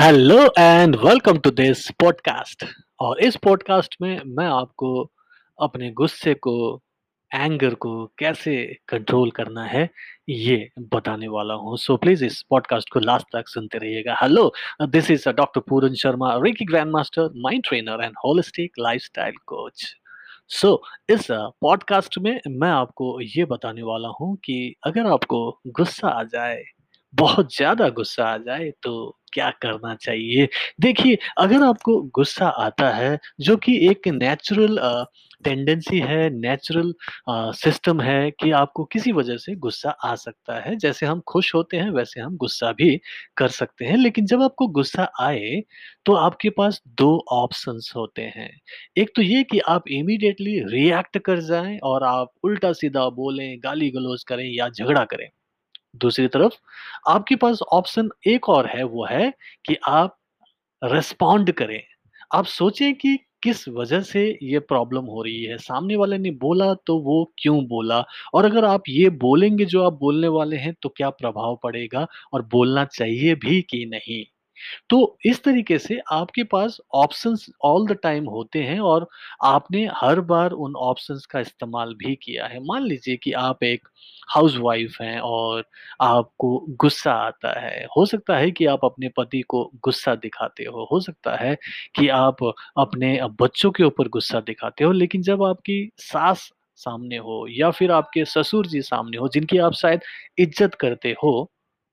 Hello and welcome to this podcast और इस podcast में मैं आपको अपने गुस्से को एंगर को कैसे कंट्रोल करना है, ये बताने वाला हूँ। सो प्लीज़ इस पॉडकास्ट को लास्ट तक सुनते रहिएगा। Hello this is doctor Puran Sharma reiki grand master mind trainer and holistic lifestyle coach so इस पॉडकास्ट में मैं आपको ये बताने वाला हूँ कि अगर आपको गुस्सा आ जाए बहुत ज़्यादा गुस्सा आ जाए तो क्या करना चाहिए? देखिए, अगर आपको गुस्सा आता है जो कि एक नेचुरल टेंडेंसी है, नेचुरल सिस्टम है कि आपको किसी वजह से गुस्सा आ सकता है। जैसे हम खुश होते हैं वैसे हम गुस्सा भी कर सकते हैं। लेकिन जब आपको गुस्सा आए तो आपके पास दो ऑप्शंस होते हैं। एक तो ये कि आप इमीडिएटली रिएक्ट कर जाएँ और आप उल्टा-सीधा बोलें, गाली-गलौज करें या झगड़ा करें। दूसरी तरफ़ आपके पास ऑप्शन एक और है वो है कि आप रिस्पॉन्ड करें। आप सोचें कि किस वजह से ये प्रॉब्लम हो रही है, सामने वाले ने बोला तो वो क्यों बोला? और अगर आप ये बोलेंगे जो आप बोलने वाले हैं तो क्या प्रभाव पड़ेगा और बोलना चाहिए भी कि नहीं? तो इस तरीके से आपके पास ऑप्शंस ऑल द टाइम होते हैं और आपने हर बार उन ऑप्शंस का इस्तेमाल भी किया है। मान लीजिए कि आप एक हाउसवाइफ़ हैं और आपको गुस्सा आता है। हो सकता है कि आप अपने पति को गुस्सा दिखाते हो, हो सकता है कि आप अपने बच्चों के ऊपर गुस्सा दिखाते हो, लेकिन जब आपकी सास सामने हो या फिर आपके ससुर जी सामने हो, जिनकी आप शायद इज़्ज़त करते हो,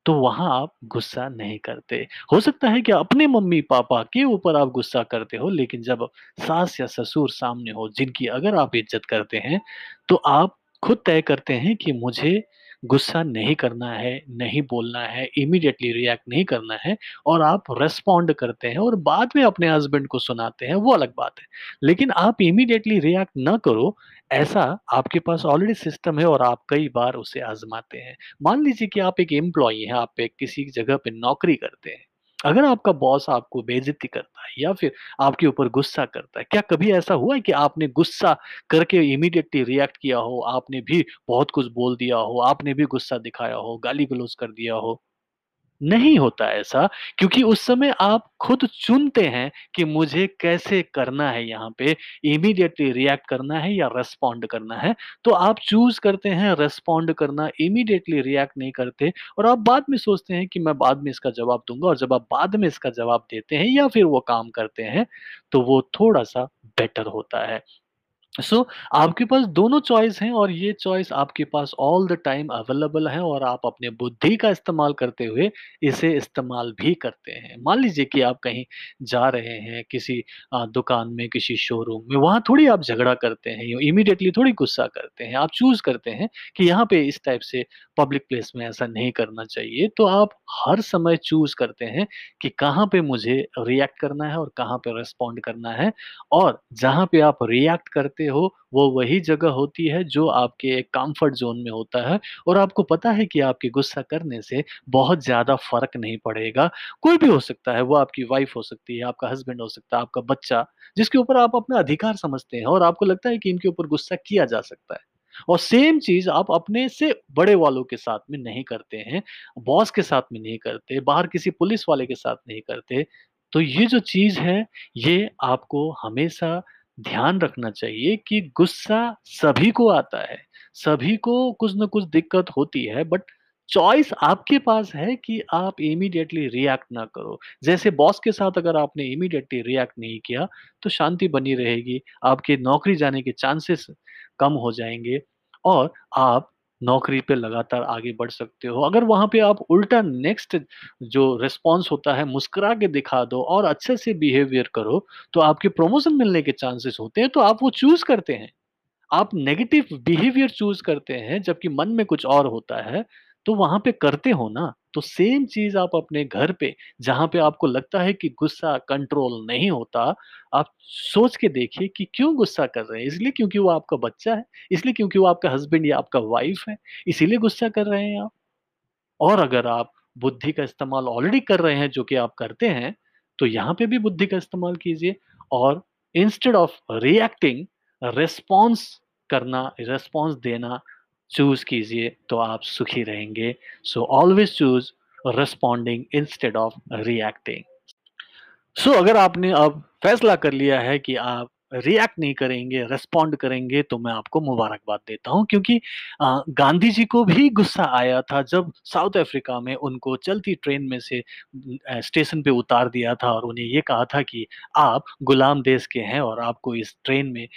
तो वहाँ आप गुस्सा नहीं करते। हो सकता है कि अपने मम्मी-पापा के ऊपर आप गुस्सा करते हो, लेकिन जब सास या ससुर सामने हो, जिनकी अगर आप इज़्ज़त करते हैं, तो आप खुद तय करते हैं कि मुझे गुस्सा नहीं करना है, नहीं बोलना है, इमीडिएटली रिएक्ट नहीं करना है और आप रेस्पॉन्ड करते हैं और बाद में अपने हस्बैंड को सुनाते हैं, वो अलग बात है। लेकिन आप इमीडिएटली रिएक्ट ना करो, ऐसा आपके पास ऑलरेडी सिस्टम है और आप कई बार उसे आज़माते हैं। मान लीजिए कि आप एक एम्प्लॉय हैं, आप एक किसी जगह पे नौकरी करते हैं। अगर आपका बॉस आपको बेजती करता है या फिर आपके ऊपर गुस्सा करता है, क्या कभी ऐसा हुआ है कि आपने गुस्सा करके इमीडिएटली रिएक्ट किया हो, आपने भी बहुत कुछ बोल दिया हो, आपने भी गुस्सा दिखाया हो, गाली गलोज कर दिया हो? नहीं होता ऐसा क्योंकि उस समय आप खुद चुनते हैं कि मुझे कैसे करना है यहाँ पे, इमीडिएटली रिएक्ट करना है या रेस्पॉन्ड करना है। तो आप चूज़ करते हैं रेस्पॉन्ड करना, इमीडिएटली रिएक्ट नहीं करते और आप बाद में सोचते हैं कि मैं बाद में इसका जवाब दूँगा और जब आप बाद में इसका जवाब देते हैं या फिर वो काम करते हैं, तो वो थोड़ा-सा बेटर होता है। सो so, आपके पास दोनों चॉइस हैं और ये चॉइस आपके पास ऑल द टाइम अवेलेबल है और आप अपने बुद्धि का इस्तेमाल करते हुए इसे इस्तेमाल भी करते हैं। मान लीजिए कि आप कहीं जा रहे हैं किसी दुकान में, किसी शोरूम में, वहाँ थोड़ी आप झगड़ा करते हैं, या इमीडिएटली थोड़ी गुस्सा करते हैं। आप चूज़ करते हैं कि यहाँ पे इस टाइप से पब्लिक प्लेस में ऐसा नहीं करना चाहिए। तो आप हर समय चूज़ करते हैं कि कहाँ पे मुझे रिएक्ट करना है और कहाँ पे रिस्पॉन्ड करना है और जहाँ पे आप रिएक्ट करते हो, वो वही जगह होती है जो आपके एक कंफर्ट ज़ोन में होता है और आपको पता है कि आपके गुस्सा करने से बहुत ज़्यादा फ़र्क नहीं पड़ेगा। कोई भी हो सकता है, वो आपकी वाइफ़ हो सकती है, आपका हस्बैंड हो सकता है, आपका बच्चा, जिसके ऊपर आप अपना अधिकार समझते हैं और आपको लगता है कि इनके ऊपर गुस्सा किया जा सकता है। और सेम चीज़ आप अपने से बड़े वालों के साथ में नहीं करते हैं, बॉस के साथ में नहीं करते, बाहर किसी पुलिस वाले के साथ नहीं करते। तो ये जो चीज़ है, ये आपको हमेशा ध्यान रखना चाहिए कि गुस्सा सभी को आता है, सभी को कुछ ना कुछ दिक्कत होती है बट चॉइस आपके पास है कि आप इमीडिएटली रिएक्ट ना करो। जैसे बॉस के साथ अगर आपने इमीडिएटली रिएक्ट नहीं किया, तो शांति बनी रहेगी, आपके नौकरी जाने के चांसेस कम हो जाएँगे और आप नौकरी पे लगातार आगे बढ़ सकते हो। अगर वहाँ पे आप उल्टा नेक्स्ट जो रिस्पॉन्स होता है मुस्कुरा के दिखा दो और अच्छे से बिहेवियर करो, तो आपके प्रमोशन मिलने के चांसेस होते हैं, तो आप वो चूज़ करते हैं। आप नेगेटिव बिहेवियर चूज़ करते हैं, जबकि मन में कुछ और होता है, तो वहाँ पे करते हो ना। तो सेम चीज़ आप अपने घर पे, जहाँ पे आपको लगता है कि गुस्सा कंट्रोल नहीं होता, आप सोच के देखिए कि क्यों गुस्सा कर रहे हैं? इसलिए क्योंकि वो आपका बच्चा है, इसलिए क्योंकि वो आपका हस्बैंड या आपका वाइफ़ है, इसीलिए गुस्सा कर रहे हैं आप? और अगर आप बुद्धि का इस्तेमाल ऑलरेडी कर रहे हैं, जो कि आप करते हैं, तो यहाँ पे भी बुद्धि का इस्तेमाल कीजिए और इंस्टेड ऑफ़ रिएक्टिंग रेस्पॉन्स करना, रेस्पॉन्स देना चूज़ कीजिए, तो आप सुखी रहेंगे। So always choose responding instead of reacting. So अगर आपने अब फैसला कर लिया है कि आप रिएक्ट नहीं करेंगे, रिस्पॉन्ड करेंगे, तो मैं आपको मुबारकबाद देता हूँ क्योंकि गांधी जी को भी गुस्सा आया था जब साउथ अफ्रीका में उनको चलती ट्रेन में से स्टेशन पे उतार दिया था और उन्हें ये कहा था कि आप गुलाम देश के हैं और आपको इस ट्रेन में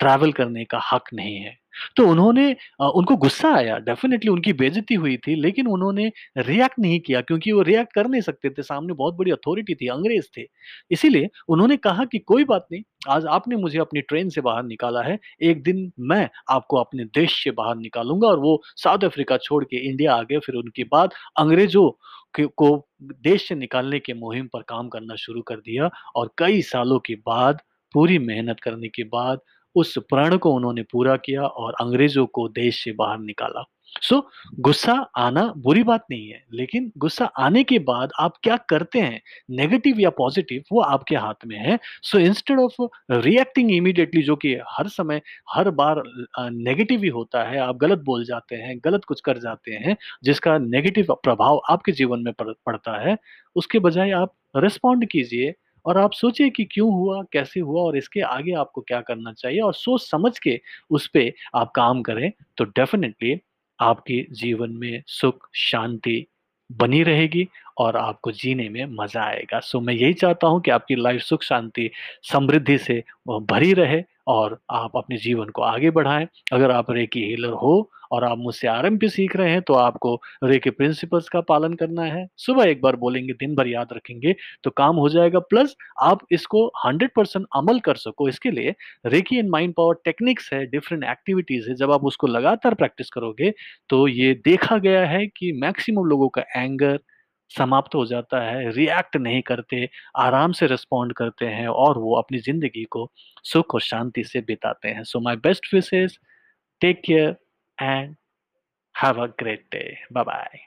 ट्रैवल करने का हक नहीं है। तो उन्होंने उनको गुस्सा आया, डेफ़िनेटली उनकी बेइज़्ज़ती हुई थी, लेकिन उन्होंने रिएक्ट नहीं किया क्योंकि वो रिएक्ट कर नहीं सकते थे, सामने बहुत बड़ी अथॉरिटी थी, अंग्रेज़ थे। इसीलिए उन्होंने कहा कि कोई बात नहीं, आज आपने मुझे अपनी ट्रेन से बाहर निकाला है, एक दिन मैं आपको अपने देश से बाहर निकालूँगा और वो साउथ अफ्रीका छोड़ के इंडिया आ गए, फिर उनके बाद अंग्रेज़ों के को देश से निकालने के मुहिम पर काम करना शुरू कर दिया और कई सालों के बाद, पूरी मेहनत करने के बाद, उस प्रण को उन्होंने पूरा किया और अंग्रेज़ों को देश से बाहर निकाला। सो गुस्सा आना बुरी बात नहीं है, लेकिन गुस्सा आने के बाद आप क्या करते हैं, नेगेटिव या पॉज़िटिव वो आपके हाथ में है। So instead of reacting immediately जो कि हर समय, हर बार नेगेटिव ही होता है, आप गलत बोल जाते हैं, गलत कुछ कर जाते हैं, जिसका नेगेटिव प्रभाव आपके जीवन में पड़ता है, उसके बजाय आप रिस्पॉन्ड कीजिए और आप सोचिए कि क्यों हुआ, कैसे हुआ और इसके आगे आपको क्या करना चाहिए और सोच समझ के उस पर आप काम करें, तो डेफिनेटली आपके जीवन में सुख, शांति बनी रहेगी और आपको जीने में मज़ा आएगा। सो मैं यही चाहता हूँ कि आपकी लाइफ़ सुख, शांति, समृद्धि से भरी रहे और आप अपने जीवन को आगे बढ़ाएँ अगर आप रेकी हीलर हो और आप मुझसे आरएमपी सीख रहे हैं, तो आपको रेकी प्रिंसिपल्स का पालन करना है। सुबह एक बार बोलेंगे, दिन भर याद रखेंगे, तो काम हो जाएगा। प्लस आप इसको 100% अमल कर सको, इसके लिए reiki and mind power techniques है, डिफरेंट एक्टिविटीज़ है, जब आप उसको लगातार प्रैक्टिस करोगे, तो ये देखा गया है कि मैक्सिमम लोगों का एंगर समाप्त हो जाता है, रिएक्ट नहीं करते, आराम से रिस्पॉन्ड करते हैं और वो अपनी ज़िंदगी को सुख और शांति से बिताते हैं। So my best wishes, take care and have a great day. Bye bye.